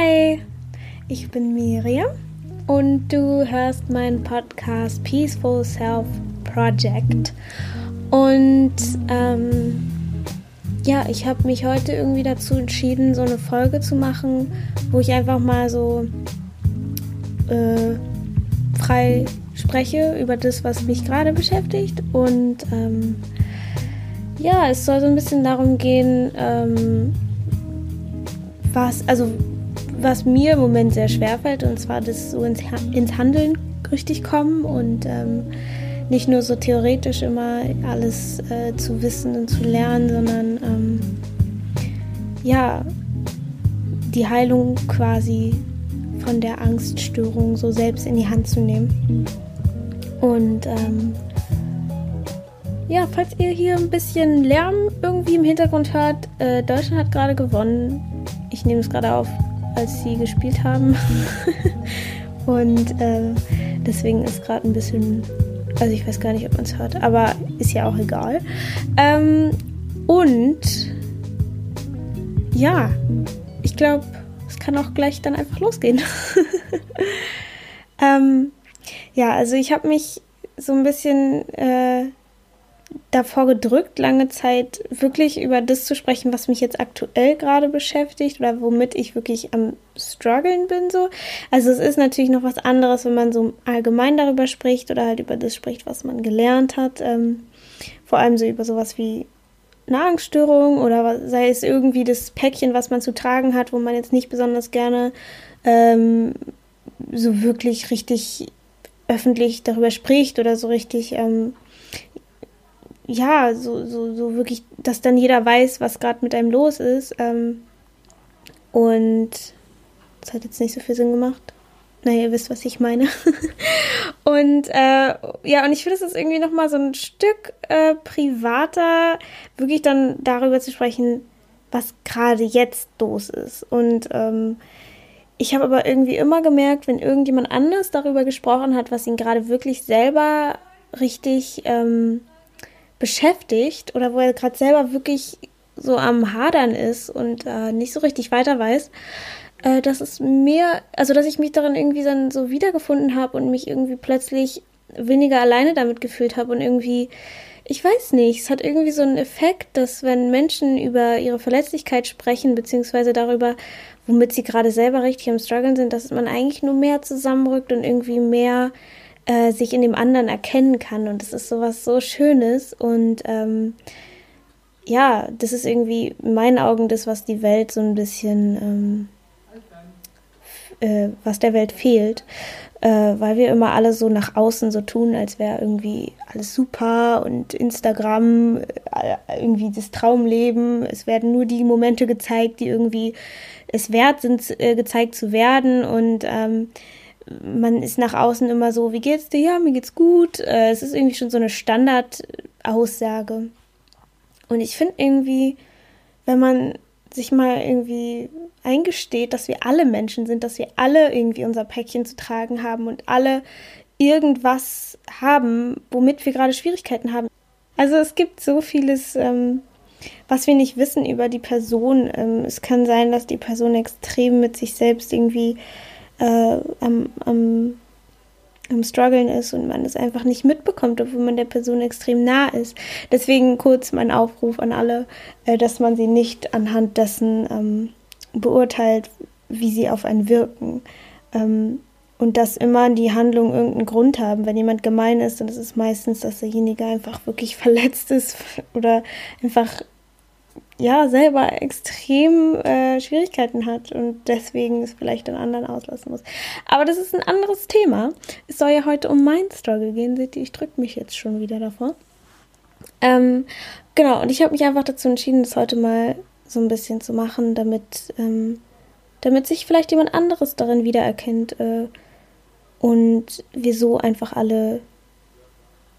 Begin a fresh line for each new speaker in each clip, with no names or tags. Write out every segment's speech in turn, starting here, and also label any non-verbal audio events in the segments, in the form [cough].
Hi, ich bin Miriam und du hörst meinen Podcast Peaceful Self Project. Und ähm, ja, ich habe mich heute irgendwie dazu entschieden, so eine Folge zu machen, wo ich einfach mal so äh, frei spreche über das, was mich gerade beschäftigt. Und ähm, ja, es soll so ein bisschen darum gehen, ähm, was, also was mir im Moment sehr schwer fällt, und zwar das so ins, ins Handeln richtig kommen und ähm, nicht nur so theoretisch immer alles äh, zu wissen und zu lernen, sondern ähm, ja, die Heilung quasi von der Angststörung so selbst in die Hand zu nehmen. Und ähm, ja, falls ihr hier ein bisschen Lärm irgendwie im Hintergrund hört, äh, Deutschland hat gerade gewonnen. Ich nehme es gerade auf, als sie gespielt haben. [laughs] Und äh, deswegen ist gerade ein bisschen, also ich weiß gar nicht, ob man es hört, aber ist ja auch egal. Ähm, und ja, ich glaube, es kann auch gleich dann einfach losgehen. [laughs] ähm, ja, also ich habe mich so ein bisschen äh, davor gedrückt, lange Zeit wirklich über das zu sprechen, was mich jetzt aktuell gerade beschäftigt oder womit ich wirklich am struggeln bin so. Also es ist natürlich noch was anderes, wenn man so allgemein darüber spricht oder halt über das spricht, was man gelernt hat. Ähm, vor allem so über sowas wie Nahrungsstörung oder sei es irgendwie das Päckchen, was man zu tragen hat, wo man jetzt nicht besonders gerne ähm, so wirklich richtig öffentlich darüber spricht oder so richtig ähm, ja, so, so, so wirklich, dass dann jeder weiß, was gerade mit einem los ist. Ähm, und das hat jetzt nicht so viel Sinn gemacht. Naja, ihr wisst, was ich meine. [laughs] und äh, ja, und ich finde, es ist irgendwie nochmal so ein Stück äh, privater, wirklich dann darüber zu sprechen, was gerade jetzt los ist. Und ähm, ich habe aber irgendwie immer gemerkt, wenn irgendjemand anders darüber gesprochen hat, was ihn gerade wirklich selber richtig ähm, beschäftigt oder wo er gerade selber wirklich so am Hadern ist und äh, nicht so richtig weiter weiß, äh, dass es mir, also dass ich mich darin irgendwie dann so wiedergefunden habe und mich irgendwie plötzlich weniger alleine damit gefühlt habe und irgendwie, ich weiß nicht, es hat irgendwie so einen Effekt, dass wenn Menschen über ihre Verletzlichkeit sprechen, beziehungsweise darüber, womit sie gerade selber richtig am Struggeln sind, dass man eigentlich nur mehr zusammenrückt und irgendwie mehr äh, sich in dem anderen erkennen kann. Und das ist sowas so Schönes. Und ähm, ja, das ist irgendwie in meinen Augen das, was die Welt so ein bisschen, ähm, äh, was der Welt fehlt. Äh, weil wir immer alle so nach außen so tun, als wäre irgendwie alles super und Instagram, äh, irgendwie das Traumleben. Es werden nur die Momente gezeigt, die irgendwie es wert sind, äh, gezeigt zu werden. Und ähm, man ist nach außen immer so, wie geht's dir? Ja, mir geht's gut. Äh, es ist irgendwie schon so eine Standardaussage. Und ich finde irgendwie, wenn man sich mal irgendwie eingesteht, dass wir alle Menschen sind, dass wir alle irgendwie unser Päckchen zu tragen haben und alle irgendwas haben, womit wir gerade Schwierigkeiten haben. Also es gibt so vieles, ähm, was wir nicht wissen über die Person. Ähm, es kann sein, dass die Person extrem mit sich selbst irgendwie äh, am, am, am Struggeln ist und man es einfach nicht mitbekommt, obwohl man der Person extrem nah ist. Deswegen kurz mein Aufruf an alle, äh, dass man sie nicht anhand dessen ähm, beurteilt, wie sie auf einen wirken. Ähm, und dass immer die Handlungen irgendeinen Grund haben. Wenn jemand gemein ist, dann ist es meistens, dass derjenige einfach wirklich [laughs] verletzt ist oder einfach ja selber extrem äh, Schwierigkeiten hat und deswegen es vielleicht den anderen auslassen muss. Aber das ist ein anderes Thema. Es soll ja heute um mein Struggle gehen. Seht ihr, ich drücke mich jetzt schon wieder davor. Ähm, genau, und ich habe mich einfach dazu entschieden, das heute mal so ein bisschen zu machen, damit, ähm, damit sich vielleicht jemand anderes darin wiedererkennt äh, und wir so einfach alle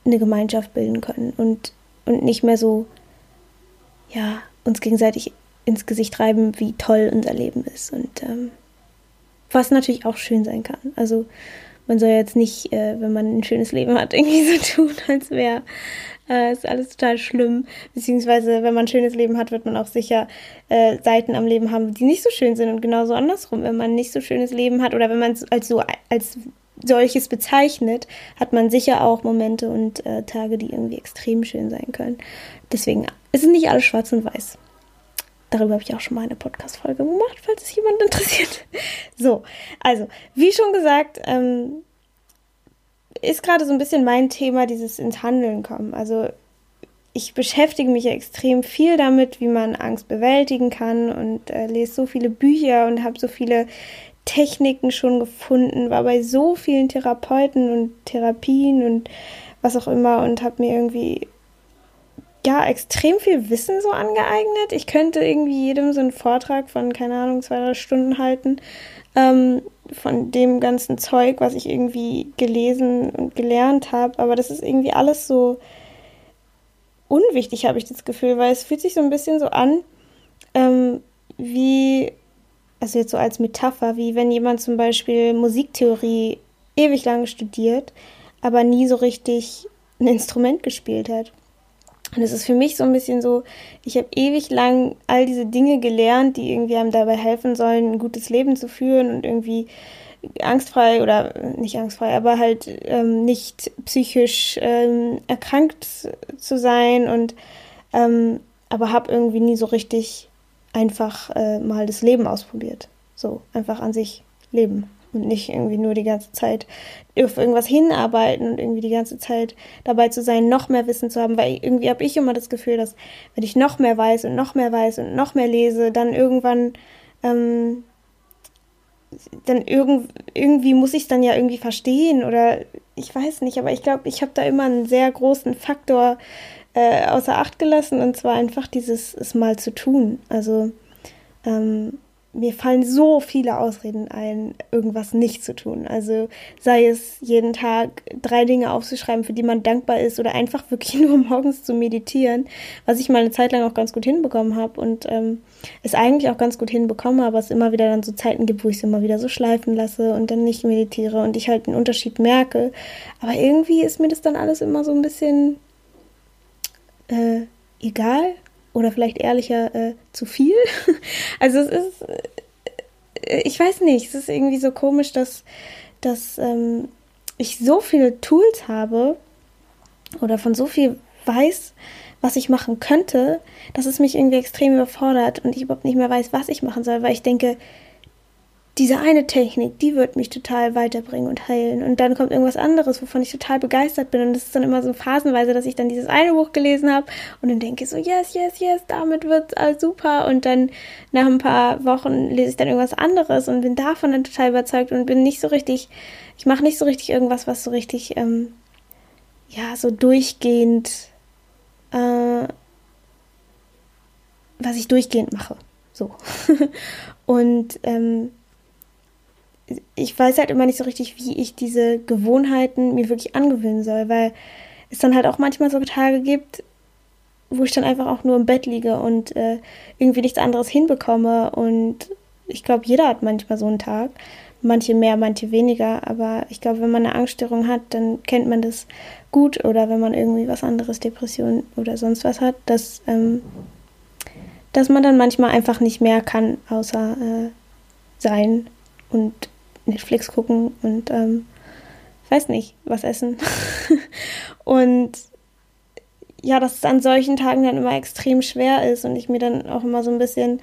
eine Gemeinschaft bilden können und, und nicht mehr so, ja, uns gegenseitig ins Gesicht reiben, wie toll unser Leben ist. Und ähm, was natürlich auch schön sein kann. Also man soll jetzt nicht, äh, wenn man ein schönes Leben hat, [laughs] irgendwie so tun, als wäre äh, alles total schlimm. Beziehungsweise, wenn man ein schönes Leben hat, wird man auch sicher äh, Seiten am Leben haben, die nicht so schön sind. Und genauso andersrum, wenn man ein nicht so schönes Leben hat oder wenn man es als so als solches bezeichnet, hat man sicher auch Momente und äh, Tage, die irgendwie extrem schön sein können. Deswegen ist es nicht alles schwarz und weiß. Darüber habe ich auch schon mal eine Podcast-Folge gemacht, falls es jemand interessiert. [laughs] So, also, wie schon gesagt, ähm, ist gerade so ein bisschen mein Thema, dieses ins Handeln kommen. Also, ich beschäftige mich ja extrem viel damit, wie man Angst bewältigen kann und äh, lese so viele Bücher und habe so viele Techniken schon gefunden, war bei so vielen Therapeuten und Therapien und was auch immer und habe mir irgendwie ja extrem viel Wissen so angeeignet. Ich könnte irgendwie jedem so einen Vortrag von, keine Ahnung, zwei, drei Stunden halten. Ähm, von dem ganzen Zeug, was ich irgendwie gelesen und gelernt habe. Aber das ist irgendwie alles so unwichtig, habe ich das Gefühl, weil es fühlt sich so ein bisschen so an, ähm, wie also jetzt so als Metapher, wie wenn jemand zum Beispiel Musiktheorie ewig lang studiert, aber nie so richtig ein Instrument gespielt hat. Und es ist für mich so ein bisschen so, ich habe ewig lang all diese Dinge gelernt, die irgendwie einem dabei helfen sollen, ein gutes Leben zu führen und irgendwie angstfrei oder nicht angstfrei, aber halt ähm, nicht psychisch ähm, erkrankt zu sein und ähm, aber habe irgendwie nie so richtig einfach äh, mal das Leben ausprobiert. So, einfach an sich leben und nicht irgendwie nur die ganze Zeit auf irgendwas hinarbeiten und irgendwie die ganze Zeit dabei zu sein, noch mehr Wissen zu haben, weil irgendwie habe ich immer das Gefühl, dass wenn ich noch mehr weiß und noch mehr weiß und noch mehr lese, dann irgendwann ähm, dann irgend, irgendwie muss ich es dann ja irgendwie verstehen oder ich weiß nicht, aber ich glaube, ich habe da immer einen sehr großen Faktor äh, außer Acht gelassen und zwar einfach dieses es mal zu tun. Also ähm, mir fallen so viele Ausreden ein, irgendwas nicht zu tun. Also sei es jeden Tag drei Dinge aufzuschreiben, für die man dankbar ist, oder einfach wirklich [laughs] nur morgens zu meditieren, was ich mal eine Zeit lang auch ganz gut hinbekommen habe und ähm, es eigentlich auch ganz gut hinbekomme, aber es immer wieder dann so Zeiten gibt, wo ich es immer wieder so schleifen lasse und dann nicht meditiere und ich halt einen Unterschied merke. Aber irgendwie ist mir das dann alles immer so ein bisschen äh, egal oder vielleicht ehrlicher äh, zu viel. [laughs] also es ist, äh, ich weiß nicht, es ist irgendwie so komisch, dass, dass ähm, ich so viele Tools habe oder von so viel weiß, was ich machen könnte, dass es mich irgendwie extrem überfordert und ich überhaupt nicht mehr weiß, was ich machen soll, weil ich denke, diese eine Technik, die wird mich total weiterbringen und heilen. Und dann kommt irgendwas anderes, wovon ich total begeistert bin. Und das ist dann immer so phasenweise, dass ich dann dieses eine Buch gelesen habe und dann denke so, yes, yes, yes, damit wird alles super. Und dann nach ein paar Wochen lese ich dann irgendwas anderes und bin davon dann total überzeugt und bin nicht so richtig, ich mache nicht so richtig irgendwas, was so richtig, ähm, ja, so durchgehend, äh, was ich durchgehend mache. So. [laughs] und ähm, ich weiß halt immer nicht so richtig, wie ich diese Gewohnheiten mir wirklich angewöhnen soll, weil es dann halt auch manchmal so Tage gibt, wo ich dann einfach auch nur im Bett liege und äh, irgendwie nichts anderes hinbekomme. Und ich glaube, jeder hat manchmal so einen Tag. Manche mehr, manche weniger. Aber ich glaube, wenn man eine Angststörung hat, dann kennt man das gut. Oder wenn man irgendwie was anderes, Depression oder sonst was hat, dass, ähm, dass man dann manchmal einfach nicht mehr kann, außer äh, sein und Netflix gucken und ähm, weiß nicht, was essen. [laughs] und ja, dass es an solchen Tagen dann immer extrem schwer ist und ich mir dann auch immer so ein bisschen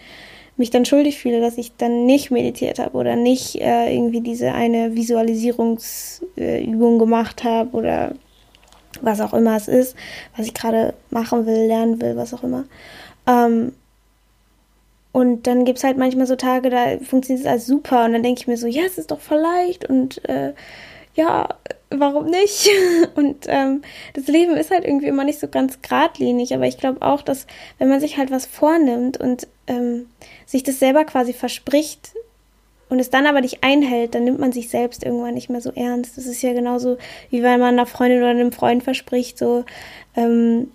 mich dann schuldig fühle, dass ich dann nicht meditiert habe oder nicht äh, irgendwie diese eine Visualisierungsübung äh, gemacht habe oder was auch immer es ist, was ich gerade machen will, lernen will, was auch immer. Ähm, und dann gibt es halt manchmal so Tage, da funktioniert es alles super und dann denke ich mir so, ja, es ist doch voll leicht und äh, ja, warum nicht? [laughs] Und ähm, das Leben ist halt irgendwie immer nicht so ganz geradlinig, aber ich glaube auch, dass wenn man sich halt was vornimmt und ähm, sich das selber quasi verspricht und es dann aber nicht einhält, dann nimmt man sich selbst irgendwann nicht mehr so ernst. Das ist ja genauso, wie wenn man einer Freundin oder einem Freund verspricht, so, ähm,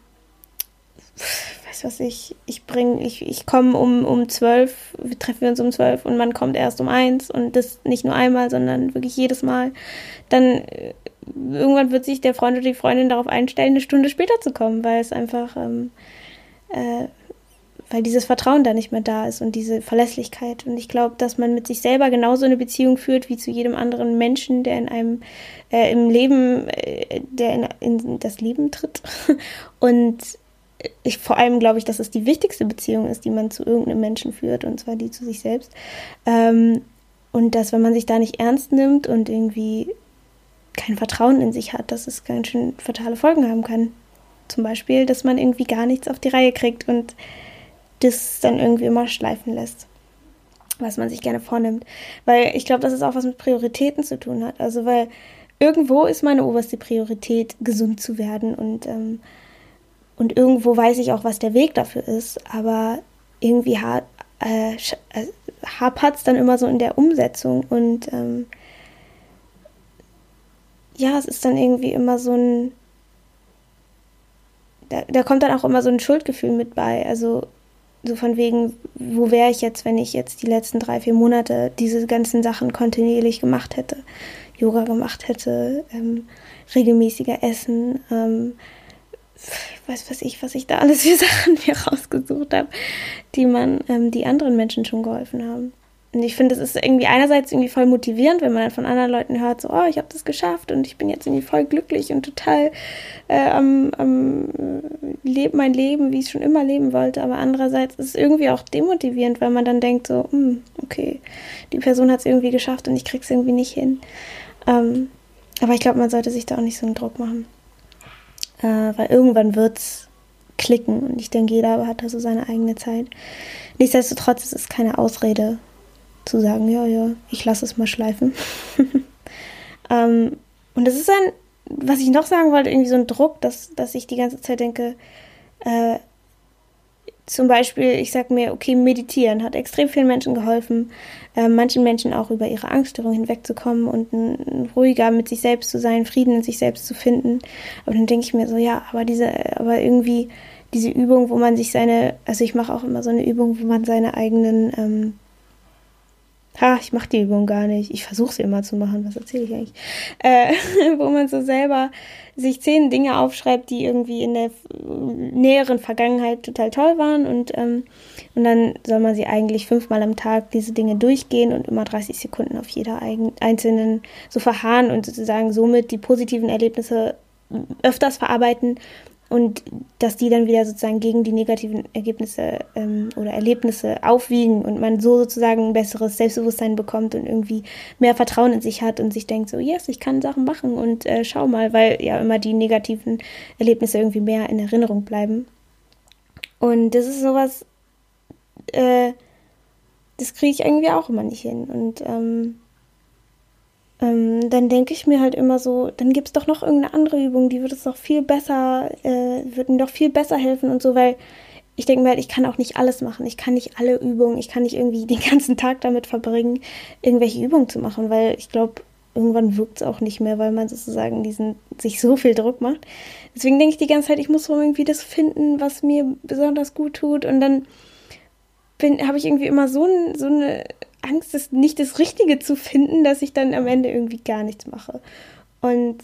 weiß was ich, ich bringe, ich, ich komme um, um zwölf, wir treffen uns um zwölf und man kommt erst um eins und das nicht nur einmal, sondern wirklich jedes Mal, dann äh, irgendwann wird sich der Freund oder die Freundin darauf einstellen, eine Stunde später zu kommen, weil es einfach, ähm, äh, weil dieses Vertrauen da nicht mehr da ist und diese Verlässlichkeit. Und ich glaube, dass man mit sich selber genauso eine Beziehung führt wie zu jedem anderen Menschen, der in einem äh, im Leben, äh, der in, in das Leben tritt. [laughs] Und ich vor allem glaube ich, dass es die wichtigste Beziehung ist, die man zu irgendeinem Menschen führt, und zwar die zu sich selbst. Ähm, und dass, wenn man sich da nicht ernst nimmt und irgendwie kein Vertrauen in sich hat, dass es ganz schön fatale Folgen haben kann. Zum Beispiel, dass man irgendwie gar nichts auf die Reihe kriegt und das dann irgendwie immer schleifen lässt, was man sich gerne vornimmt. Weil ich glaube, dass es auch was mit Prioritäten zu tun hat. Also, weil irgendwo ist meine oberste Priorität, gesund zu werden und ähm, und irgendwo weiß ich auch, was der Weg dafür ist, aber irgendwie ha äh, äh hapert es dann immer so in der Umsetzung und ähm, ja, es ist dann irgendwie immer so ein, da, da kommt dann auch immer so ein Schuldgefühl mit bei, also so von wegen, wo wäre ich jetzt, wenn ich jetzt die letzten drei, vier Monate diese ganzen Sachen kontinuierlich gemacht hätte, Yoga gemacht hätte, ähm, regelmäßiger Essen, ähm, weiß was ich, was ich da alles für [laughs] Sachen mir rausgesucht habe, die man, ähm, die anderen Menschen schon geholfen haben. Und ich finde, es ist irgendwie einerseits irgendwie voll motivierend, wenn man dann von anderen Leuten hört, so, oh, ich habe das geschafft und ich bin jetzt irgendwie voll glücklich und total äh, am, am lebe mein Leben, wie ich es schon immer leben wollte. Aber andererseits ist es irgendwie auch demotivierend, weil man dann denkt so, hm, okay, die Person hat es irgendwie geschafft und ich krieg's irgendwie nicht hin. Ähm, aber ich glaube, man sollte sich da auch nicht so einen Druck machen äh, weil irgendwann wird es klicken und ich denke, jeder hat da so seine eigene Zeit. Nichtsdestotrotz ist es keine Ausrede zu sagen, ja, ja, ich lasse es mal schleifen. [laughs] ähm, und das ist ein, was ich noch sagen wollte, irgendwie so ein Druck, dass, dass ich die ganze Zeit denke, äh, zum Beispiel, ich sage mir, okay, meditieren hat extrem vielen Menschen geholfen, äh, manchen Menschen auch über ihre Angststörung hinwegzukommen und ein, ein ruhiger mit sich selbst zu sein, Frieden in sich selbst zu finden. Aber dann denke ich mir so, ja, aber diese, aber irgendwie diese Übung, wo man sich seine, also ich mache auch immer so eine Übung, wo man seine eigenen ähm, Ha, ich mache die Übung gar nicht. Ich versuche sie immer zu machen. Was erzähle ich eigentlich? Äh, [laughs] wo man so selber sich zehn Dinge aufschreibt, die irgendwie in der näheren Vergangenheit total toll waren und, ähm, und dann soll man sie eigentlich fünfmal am Tag diese Dinge durchgehen und immer 30 Sekunden auf jeder einzelnen so verharren und sozusagen somit die positiven Erlebnisse öfters verarbeiten und dass die dann wieder sozusagen gegen die negativen Ergebnisse ähm, oder Erlebnisse aufwiegen und man so sozusagen ein besseres Selbstbewusstsein bekommt und irgendwie mehr Vertrauen in sich hat und sich denkt so, yes, ich kann Sachen machen und äh, schau mal, weil ja immer die negativen Erlebnisse irgendwie mehr in Erinnerung bleiben. Und das ist sowas, äh, das kriege ich irgendwie auch immer nicht hin. Und ähm, ähm, dann denke ich mir halt immer so, dann gibt es doch noch irgendeine andere Übung, die würde es doch viel besser, äh, würde mir doch viel besser helfen und so, weil ich denke mir halt, ich kann auch nicht alles machen. Ich kann nicht alle Übungen, ich kann nicht irgendwie [laughs] den ganzen Tag damit verbringen, irgendwelche Übungen zu machen, weil ich glaube, irgendwann wirkt es auch nicht mehr, weil man sozusagen diesen, sich so viel Druck macht. Deswegen denke ich die ganze Zeit, ich muss irgendwie das finden, was mir besonders gut tut. Und dann habe ich irgendwie immer so, ein, so eine Angst, das nicht das Richtige zu finden, dass ich dann am Ende irgendwie gar nichts mache. Und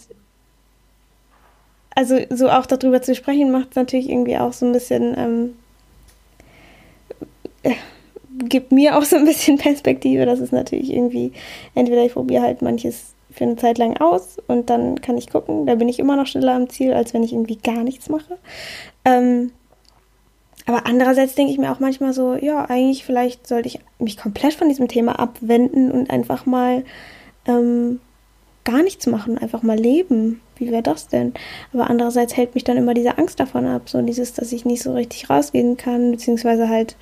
also so auch darüber zu sprechen, macht es natürlich irgendwie auch so ein bisschen, ähm, äh, gibt mir auch so ein bisschen [laughs] Perspektive. Das ist natürlich irgendwie, entweder ich probiere halt manches für eine Zeit lang aus und dann kann ich gucken, da bin ich immer noch schneller am Ziel, als wenn ich irgendwie gar nichts mache. Ähm, aber andererseits denke ich mir auch manchmal so, ja, eigentlich vielleicht sollte ich mich komplett von diesem Thema abwenden und einfach mal ähm, gar nichts machen, einfach mal leben. Wie wäre das denn? Aber andererseits hält mich dann immer diese Angst davon ab, so dieses, dass ich nicht so richtig rausgehen kann, beziehungsweise halt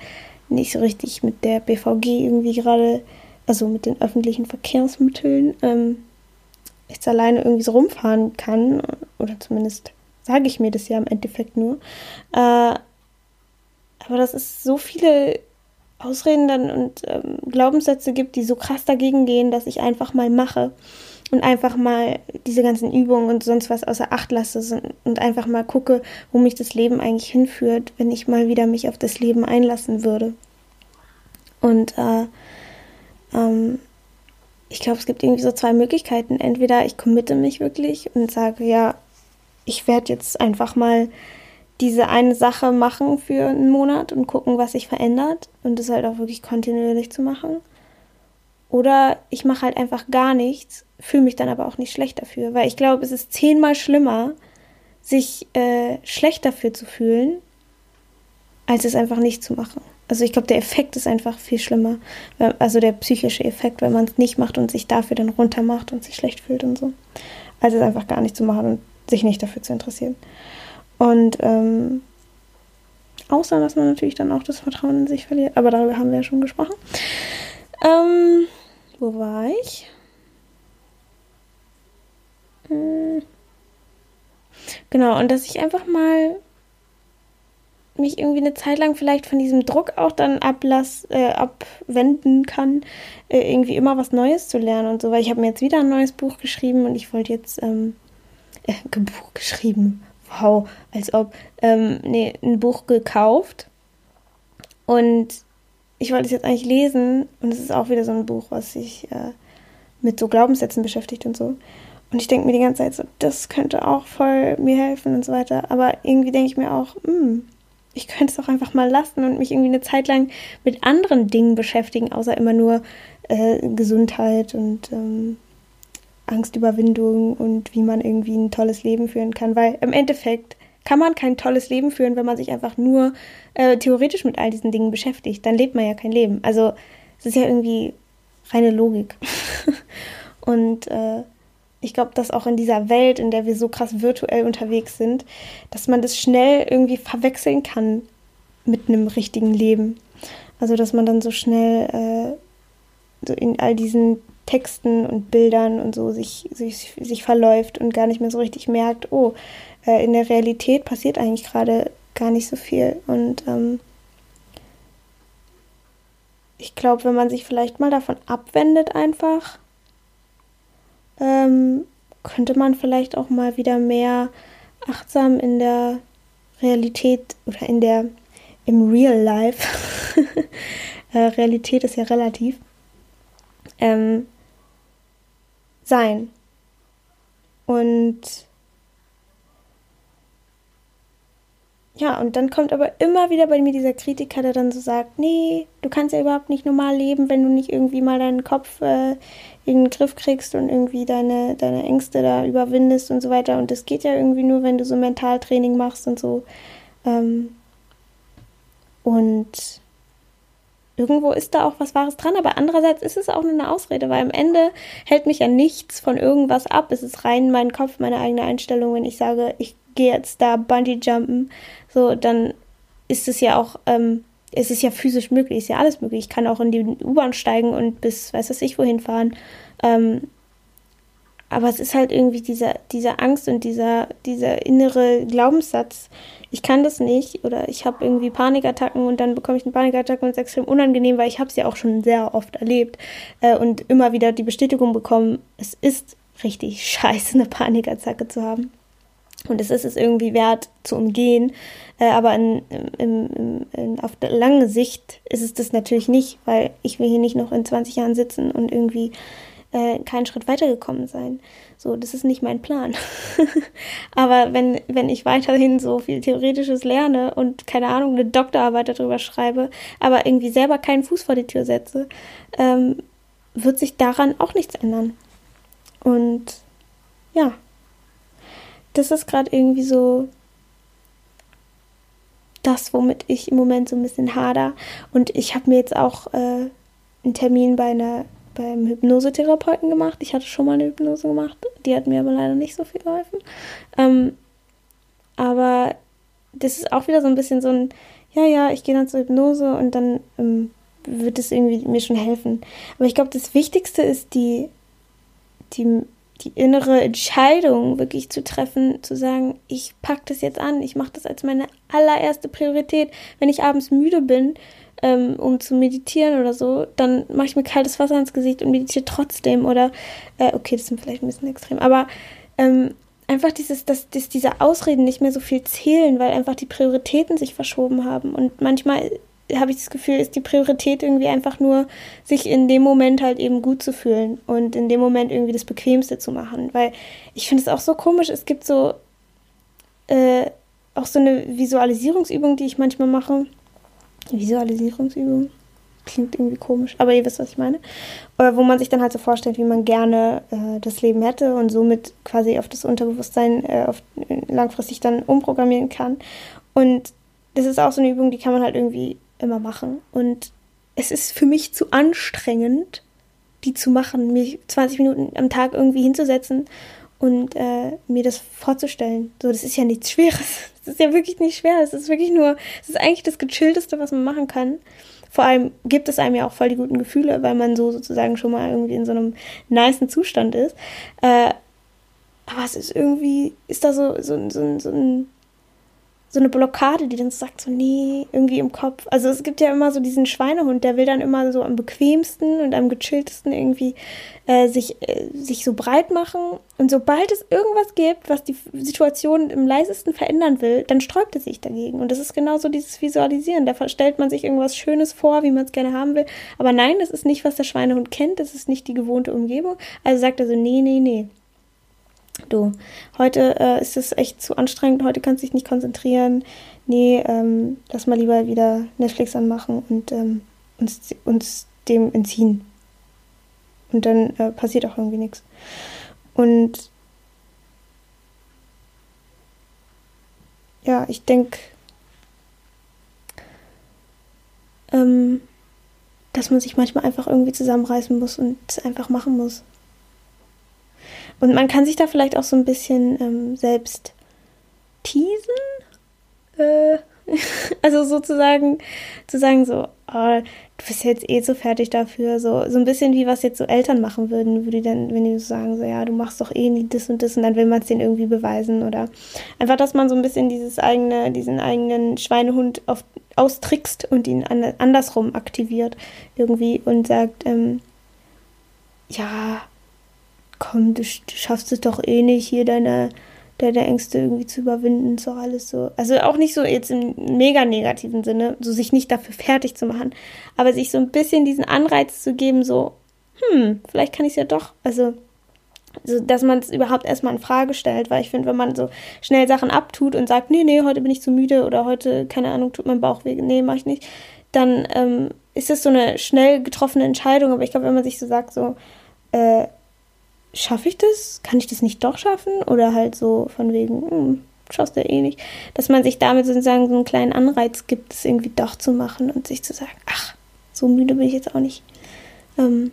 nicht so richtig mit der BVG irgendwie gerade, also mit den öffentlichen Verkehrsmitteln, ähm, jetzt alleine irgendwie so rumfahren kann. Oder zumindest sage ich mir das ja im Endeffekt nur. Äh, aber dass es so viele Ausreden dann und ähm, Glaubenssätze gibt, die so krass dagegen gehen, dass ich einfach mal mache. und einfach mal diese ganzen Übungen und sonst was außer Acht lasse und einfach mal gucke, wo mich das Leben eigentlich hinführt, wenn ich mal wieder mich auf das Leben einlassen würde. Und äh, ähm, ich glaube, es gibt irgendwie so zwei Möglichkeiten. Entweder ich committe mich wirklich und sage, ja, ich werde jetzt einfach mal diese eine Sache machen für einen Monat und gucken, was sich verändert und das halt auch wirklich kontinuierlich zu machen. Oder ich mache halt einfach gar nichts, fühle mich dann aber auch nicht schlecht dafür, weil ich glaube, es ist zehnmal schlimmer, sich äh, schlecht dafür zu fühlen, als es einfach nicht zu machen. Also ich glaube, der Effekt ist einfach viel schlimmer. Also der psychische Effekt, wenn man es nicht macht und sich dafür dann runter macht und sich schlecht fühlt und so. Als es einfach gar nicht zu machen und sich nicht dafür zu interessieren. Und ähm, außer, dass man natürlich dann auch das Vertrauen in sich verliert. Aber darüber haben wir ja schon gesprochen. Ähm, wo war ich? Hm. Genau, und dass ich einfach mal mich irgendwie eine Zeit lang vielleicht von diesem Druck auch dann ablass, äh, abwenden kann, äh, irgendwie immer was Neues zu lernen und so, weil ich habe mir jetzt wieder ein neues Buch geschrieben und ich wollte jetzt ähm, äh, Buch geschrieben, wow, als ob, ähm, nee, ein Buch gekauft und ich wollte es jetzt eigentlich lesen und es ist auch wieder so ein Buch, was sich äh, mit so Glaubenssätzen beschäftigt und so. Und ich denke mir die ganze Zeit so, das könnte auch voll mir helfen und so weiter. Aber irgendwie denke ich mir auch, hm, ich könnte es auch einfach mal lassen und mich irgendwie eine Zeit lang mit anderen Dingen beschäftigen, außer immer nur äh, Gesundheit und ähm, Angstüberwindung und wie man irgendwie ein tolles Leben führen kann. Weil im Endeffekt kann man kein tolles Leben führen, wenn man sich einfach nur äh, theoretisch mit all diesen Dingen beschäftigt. Dann lebt man ja kein Leben. Also es ist ja irgendwie reine Logik. [laughs] und äh, ich glaube, dass auch in dieser Welt, in der wir so krass virtuell unterwegs sind, dass man das schnell irgendwie verwechseln kann mit einem richtigen Leben. Also, dass man dann so schnell äh, so in all diesen Texten und Bildern und so sich, sich, sich verläuft und gar nicht mehr so richtig merkt, oh, äh, in der Realität passiert eigentlich gerade gar nicht so viel. Und ähm, ich glaube, wenn man sich vielleicht mal davon abwendet einfach, ähm, könnte man vielleicht auch mal wieder mehr achtsam in der Realität oder in der im Real Life, [laughs] äh, Realität ist ja relativ, ähm, sein. Und Ja, und dann kommt aber immer wieder bei mir dieser Kritiker, der dann so sagt, nee, du kannst ja überhaupt nicht normal leben, wenn du nicht irgendwie mal deinen Kopf äh, in den Griff kriegst und irgendwie deine, deine Ängste da überwindest und so weiter. Und das geht ja irgendwie nur, wenn du so Mentaltraining machst und so. Ähm, und irgendwo ist da auch was Wahres dran, aber andererseits ist es auch nur eine Ausrede, weil am Ende hält mich ja nichts von irgendwas ab. Es ist rein mein Kopf, meine eigene Einstellung, wenn ich sage, ich gehe jetzt da Bungee jumpen, so, dann ist es ja auch, ähm, es ist ja physisch möglich, ist ja alles möglich. Ich kann auch in die U-Bahn steigen und bis, weiß was ich, wohin fahren. Ähm, aber es ist halt irgendwie dieser, diese Angst und dieser, dieser innere Glaubenssatz, ich kann das nicht oder ich habe irgendwie Panikattacken und dann bekomme ich eine Panikattacke und es ist extrem unangenehm, weil ich habe es ja auch schon sehr oft erlebt äh, und immer wieder die Bestätigung bekommen, es ist richtig scheiße, eine Panikattacke zu haben. Und es ist es irgendwie wert zu umgehen. Äh, aber in, in, in, auf der langen Sicht ist es das natürlich nicht, weil ich will hier nicht noch in 20 Jahren sitzen und irgendwie äh, keinen Schritt weitergekommen sein. So, das ist nicht mein Plan. [laughs] aber wenn, wenn ich weiterhin so viel Theoretisches lerne und keine Ahnung, eine Doktorarbeit darüber schreibe, aber irgendwie selber keinen Fuß vor die Tür setze, ähm, wird sich daran auch nichts ändern. Und ja, das ist gerade irgendwie so das, womit ich im Moment so ein bisschen hader. Und ich habe mir jetzt auch äh, einen Termin bei einer beim Hypnosetherapeuten gemacht. Ich hatte schon mal eine Hypnose gemacht. Die hat mir aber leider nicht so viel geholfen. Ähm, aber das ist auch wieder so ein bisschen so ein, ja, ja, ich gehe dann zur Hypnose und dann ähm, wird es irgendwie mir schon helfen. Aber ich glaube, das Wichtigste ist die, die die innere Entscheidung wirklich zu treffen, zu sagen, ich packe das jetzt an, ich mache das als meine allererste Priorität. Wenn ich abends müde bin, ähm, um zu meditieren oder so, dann mache ich mir kaltes Wasser ins Gesicht und meditiere trotzdem. Oder, äh, okay, das ist vielleicht ein bisschen extrem, aber ähm, einfach dieses, dass, dass diese Ausreden nicht mehr so viel zählen, weil einfach die Prioritäten sich verschoben haben. Und manchmal habe ich das Gefühl, ist die Priorität irgendwie einfach nur, sich in dem Moment halt eben gut zu fühlen und in dem Moment irgendwie das Bequemste zu machen. Weil ich finde es auch so komisch, es gibt so äh, auch so eine Visualisierungsübung, die ich manchmal mache. Visualisierungsübung klingt irgendwie komisch, aber ihr wisst, was ich meine. Oder wo man sich dann halt so vorstellt, wie man gerne äh, das Leben hätte und somit quasi auf das Unterbewusstsein äh, auf, langfristig dann umprogrammieren kann. Und das ist auch so eine Übung, die kann man halt irgendwie immer machen. Und es ist für mich zu anstrengend, die zu machen, mich 20 Minuten am Tag irgendwie hinzusetzen und äh, mir das vorzustellen. So, das ist ja nichts Schweres. [laughs] Das ist ja wirklich nicht schwer. Es ist wirklich nur, es ist eigentlich das Gechillteste, was man machen kann. Vor allem gibt es einem ja auch voll die guten Gefühle, weil man so sozusagen schon mal irgendwie in so einem niceen Zustand ist. Äh, aber es ist irgendwie, ist da so, so, so, so ein so eine Blockade, die dann sagt so, nee, irgendwie im Kopf. Also es gibt ja immer so diesen Schweinehund, der will dann immer so am bequemsten und am gechilltesten irgendwie äh, sich, äh, sich so breit machen. Und sobald es irgendwas gibt, was die Situation im leisesten verändern will, dann sträubt es sich dagegen. Und das ist genauso dieses Visualisieren. Da stellt man sich irgendwas Schönes vor, wie man es gerne haben will. Aber nein, das ist nicht, was der Schweinehund kennt, das ist nicht die gewohnte Umgebung. Also sagt er so, nee, nee, nee du, heute äh, ist es echt zu anstrengend, heute kannst du dich nicht konzentrieren. Nee, ähm, lass mal lieber wieder Netflix anmachen und ähm, uns, uns dem entziehen. Und dann äh, passiert auch irgendwie nichts. Und ja, ich denke, ähm, dass man sich manchmal einfach irgendwie zusammenreißen muss und es einfach machen muss. Und man kann sich da vielleicht auch so ein bisschen ähm, selbst teasen. Äh, [laughs] also sozusagen zu sagen so, oh, du bist jetzt eh so fertig dafür. So, so ein bisschen wie was jetzt so Eltern machen würden, die dann, wenn die so sagen, so ja, du machst doch eh nie das und das und dann will man es denen irgendwie beweisen. Oder einfach, dass man so ein bisschen dieses eigene, diesen eigenen Schweinehund auf, austrickst und ihn an, andersrum aktiviert irgendwie und sagt, ähm, ja, komm, du, du schaffst es doch eh nicht, hier deine, deine Ängste irgendwie zu überwinden, so alles so. Also auch nicht so jetzt im mega negativen Sinne, so sich nicht dafür fertig zu machen, aber sich so ein bisschen diesen Anreiz zu geben, so, hm, vielleicht kann ich es ja doch. Also, so, dass man es überhaupt erstmal in Frage stellt, weil ich finde, wenn man so schnell Sachen abtut und sagt, nee, nee, heute bin ich zu müde oder heute, keine Ahnung, tut mein Bauch weh, nee, mach ich nicht, dann ähm, ist das so eine schnell getroffene Entscheidung. Aber ich glaube, wenn man sich so sagt, so, äh, schaffe ich das? Kann ich das nicht doch schaffen? Oder halt so von wegen, hm, schaffst du ja eh nicht. Dass man sich damit sozusagen so einen kleinen Anreiz gibt, es irgendwie doch zu machen und sich zu sagen, ach, so müde bin ich jetzt auch nicht. Ähm,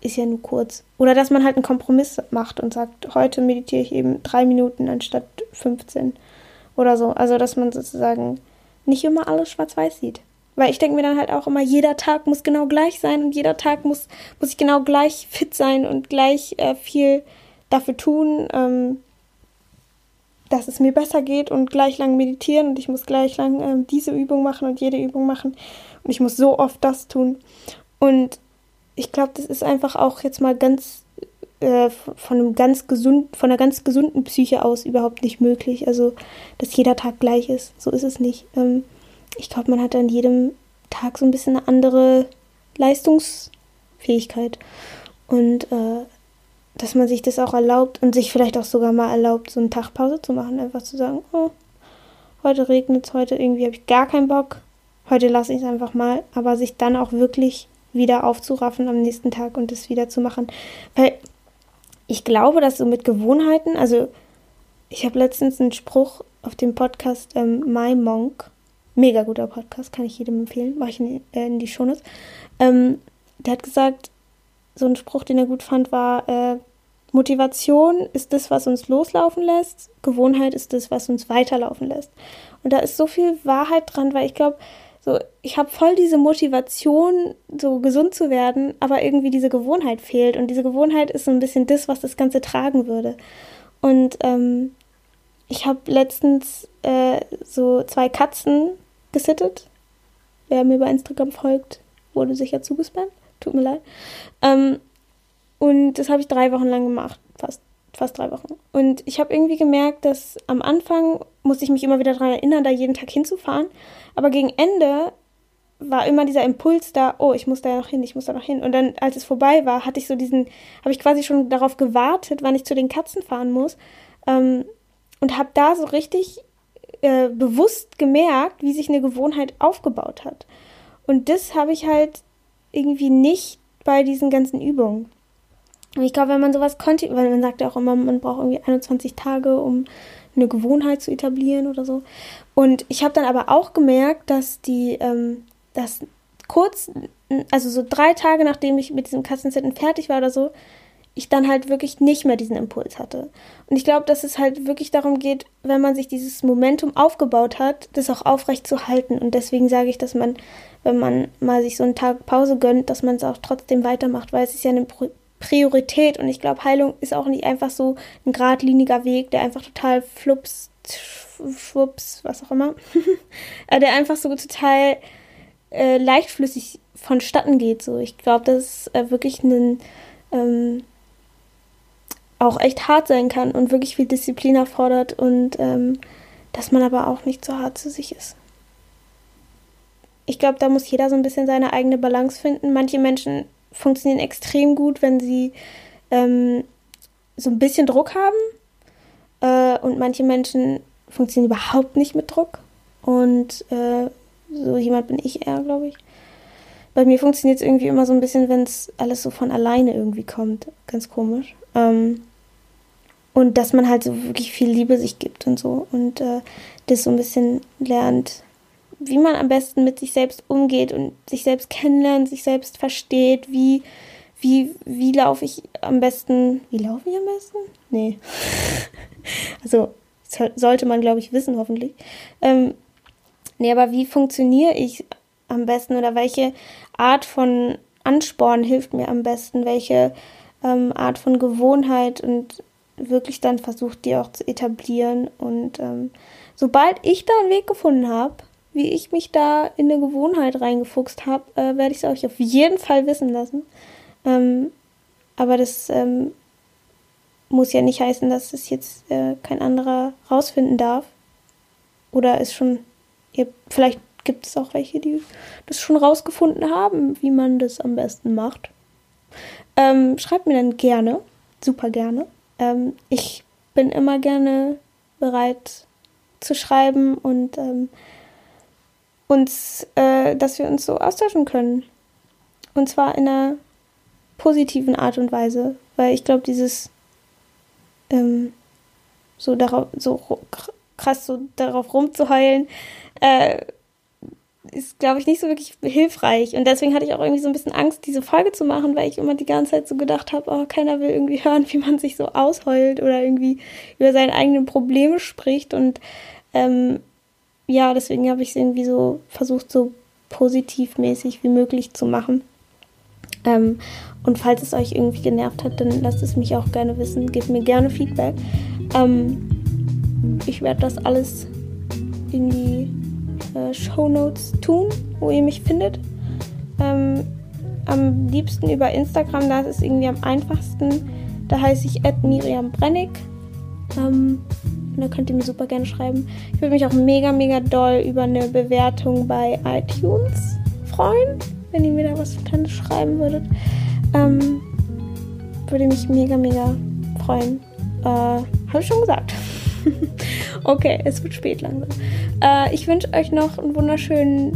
ist ja nur kurz. Oder dass man halt einen Kompromiss macht und sagt, heute meditiere ich eben drei Minuten anstatt 15 oder so. Also, dass man sozusagen nicht immer alles schwarz-weiß sieht. Weil ich denke mir dann halt auch immer, jeder Tag muss genau gleich sein und jeder Tag muss, muss ich genau gleich fit sein und gleich äh, viel dafür tun, ähm, dass es mir besser geht und gleich lang meditieren und ich muss gleich lang ähm, diese Übung machen und jede Übung machen und ich muss so oft das tun. Und ich glaube, das ist einfach auch jetzt mal ganz äh, von einem ganz gesund, von einer ganz gesunden Psyche aus überhaupt nicht möglich. Also, dass jeder Tag gleich ist. So ist es nicht. Ähm, ich glaube, man hat an jedem Tag so ein bisschen eine andere Leistungsfähigkeit. Und äh, dass man sich das auch erlaubt und sich vielleicht auch sogar mal erlaubt, so einen Tag Pause zu machen. Einfach zu sagen, oh, heute regnet es, heute irgendwie habe ich gar keinen Bock. Heute lasse ich es einfach mal. Aber sich dann auch wirklich wieder aufzuraffen am nächsten Tag und das wieder zu machen. Weil ich glaube, dass so mit Gewohnheiten, also ich habe letztens einen Spruch auf dem Podcast ähm, My Monk Mega guter Podcast, kann ich jedem empfehlen. Mache ich in, äh, in die Shownotes. Ähm, der hat gesagt, so ein Spruch, den er gut fand, war, äh, Motivation ist das, was uns loslaufen lässt. Gewohnheit ist das, was uns weiterlaufen lässt. Und da ist so viel Wahrheit dran, weil ich glaube, so, ich habe voll diese Motivation, so gesund zu werden, aber irgendwie diese Gewohnheit fehlt. Und diese Gewohnheit ist so ein bisschen das, was das Ganze tragen würde. Und ähm, ich habe letztens äh, so zwei Katzen gesittet. Wer mir bei Instagram folgt, wurde sicher zugespammt. Tut mir leid. Ähm, und das habe ich drei Wochen lang gemacht. Fast, fast drei Wochen. Und ich habe irgendwie gemerkt, dass am Anfang musste ich mich immer wieder daran erinnern, da jeden Tag hinzufahren. Aber gegen Ende war immer dieser Impuls da, oh, ich muss da ja noch hin, ich muss da noch hin. Und dann, als es vorbei war, hatte ich so diesen, habe ich quasi schon darauf gewartet, wann ich zu den Katzen fahren muss. Ähm, und habe da so richtig äh, bewusst gemerkt, wie sich eine Gewohnheit aufgebaut hat. Und das habe ich halt irgendwie nicht bei diesen ganzen Übungen. Und ich glaube, wenn man sowas konnte, weil man sagt ja auch immer, man braucht irgendwie 21 Tage, um eine Gewohnheit zu etablieren oder so. Und ich habe dann aber auch gemerkt, dass die, ähm, dass kurz, also so drei Tage nachdem ich mit diesem Katzensitten fertig war oder so, ich dann halt wirklich nicht mehr diesen Impuls hatte. Und ich glaube, dass es halt wirklich darum geht, wenn man sich dieses Momentum aufgebaut hat, das auch aufrecht zu halten. Und deswegen sage ich, dass man, wenn man mal sich so einen Tag Pause gönnt, dass man es auch trotzdem weitermacht, weil es ist ja eine Priorität. Und ich glaube, Heilung ist auch nicht einfach so ein geradliniger Weg, der einfach total flups, schwupps, was auch immer, [laughs] äh, der einfach so total äh, leichtflüssig vonstatten geht. So, ich glaube, das ist äh, wirklich ein ähm, auch echt hart sein kann und wirklich viel Disziplin erfordert und ähm, dass man aber auch nicht so hart zu sich ist. Ich glaube, da muss jeder so ein bisschen seine eigene Balance finden. Manche Menschen funktionieren extrem gut, wenn sie ähm, so ein bisschen Druck haben äh, und manche Menschen funktionieren überhaupt nicht mit Druck und äh, so jemand bin ich eher, glaube ich. Bei mir funktioniert es irgendwie immer so ein bisschen, wenn es alles so von alleine irgendwie kommt. Ganz komisch. Ähm, und dass man halt so wirklich viel Liebe sich gibt und so. Und äh, das so ein bisschen lernt, wie man am besten mit sich selbst umgeht und sich selbst kennenlernt, sich selbst versteht, wie, wie, wie laufe ich am besten. Wie laufe ich am besten? Nee. [laughs] also sollte man, glaube ich, wissen, hoffentlich. Ähm, nee, aber wie funktioniere ich am besten oder welche Art von Ansporn hilft mir am besten? Welche ähm, Art von Gewohnheit und wirklich dann versucht, die auch zu etablieren. Und ähm, sobald ich da einen Weg gefunden habe, wie ich mich da in eine Gewohnheit reingefuchst habe, äh, werde ich es euch auf jeden Fall wissen lassen. Ähm, aber das ähm, muss ja nicht heißen, dass es jetzt äh, kein anderer rausfinden darf. Oder ist schon, ihr, vielleicht gibt es auch welche, die das schon rausgefunden haben, wie man das am besten macht. Ähm, schreibt mir dann gerne, super gerne. Ähm, ich bin immer gerne bereit zu schreiben und ähm, uns, äh, dass wir uns so austauschen können. Und zwar in einer positiven Art und Weise, weil ich glaube, dieses ähm, so darauf, so krass so darauf rumzuheulen, äh, ist, glaube ich, nicht so wirklich hilfreich. Und deswegen hatte ich auch irgendwie so ein bisschen Angst, diese Folge zu machen, weil ich immer die ganze Zeit so gedacht habe, oh, keiner will irgendwie [laughs] hören, wie man sich so ausheult oder irgendwie über seine eigenen Probleme spricht. Und ähm, ja, deswegen habe ich es irgendwie so versucht, so positivmäßig wie möglich zu machen. Ähm, und falls es euch irgendwie genervt hat, dann lasst es mich auch gerne wissen. Gebt mir gerne Feedback. Ähm, ich werde das alles in die äh, Show Notes tun, wo ihr mich findet. Ähm, am liebsten über Instagram, da ist es irgendwie am einfachsten. Da heiße ich Miriam Brennig. Ähm, da könnt ihr mir super gerne schreiben. Ich würde mich auch mega, mega doll über eine Bewertung bei iTunes freuen, wenn ihr mir da was Kleines schreiben würdet. Ähm, würde mich mega, mega freuen. Äh, Habe ich schon gesagt. [laughs] okay, es wird spät langsam. Äh, ich wünsche euch noch einen wunderschönen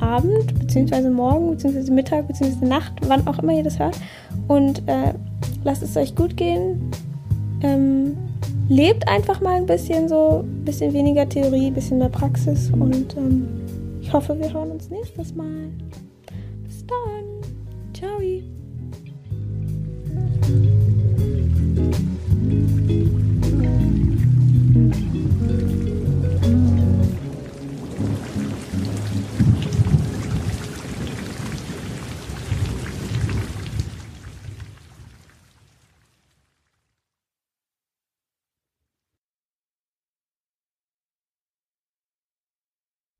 Abend, beziehungsweise Morgen, beziehungsweise Mittag, beziehungsweise Nacht, wann auch immer ihr das hört. Und äh, lasst es euch gut gehen. Ähm, lebt einfach mal ein bisschen so, ein bisschen weniger Theorie, ein bisschen mehr Praxis. Und ähm, ich hoffe, wir hören uns nächstes Mal. Bis dann. Ciao.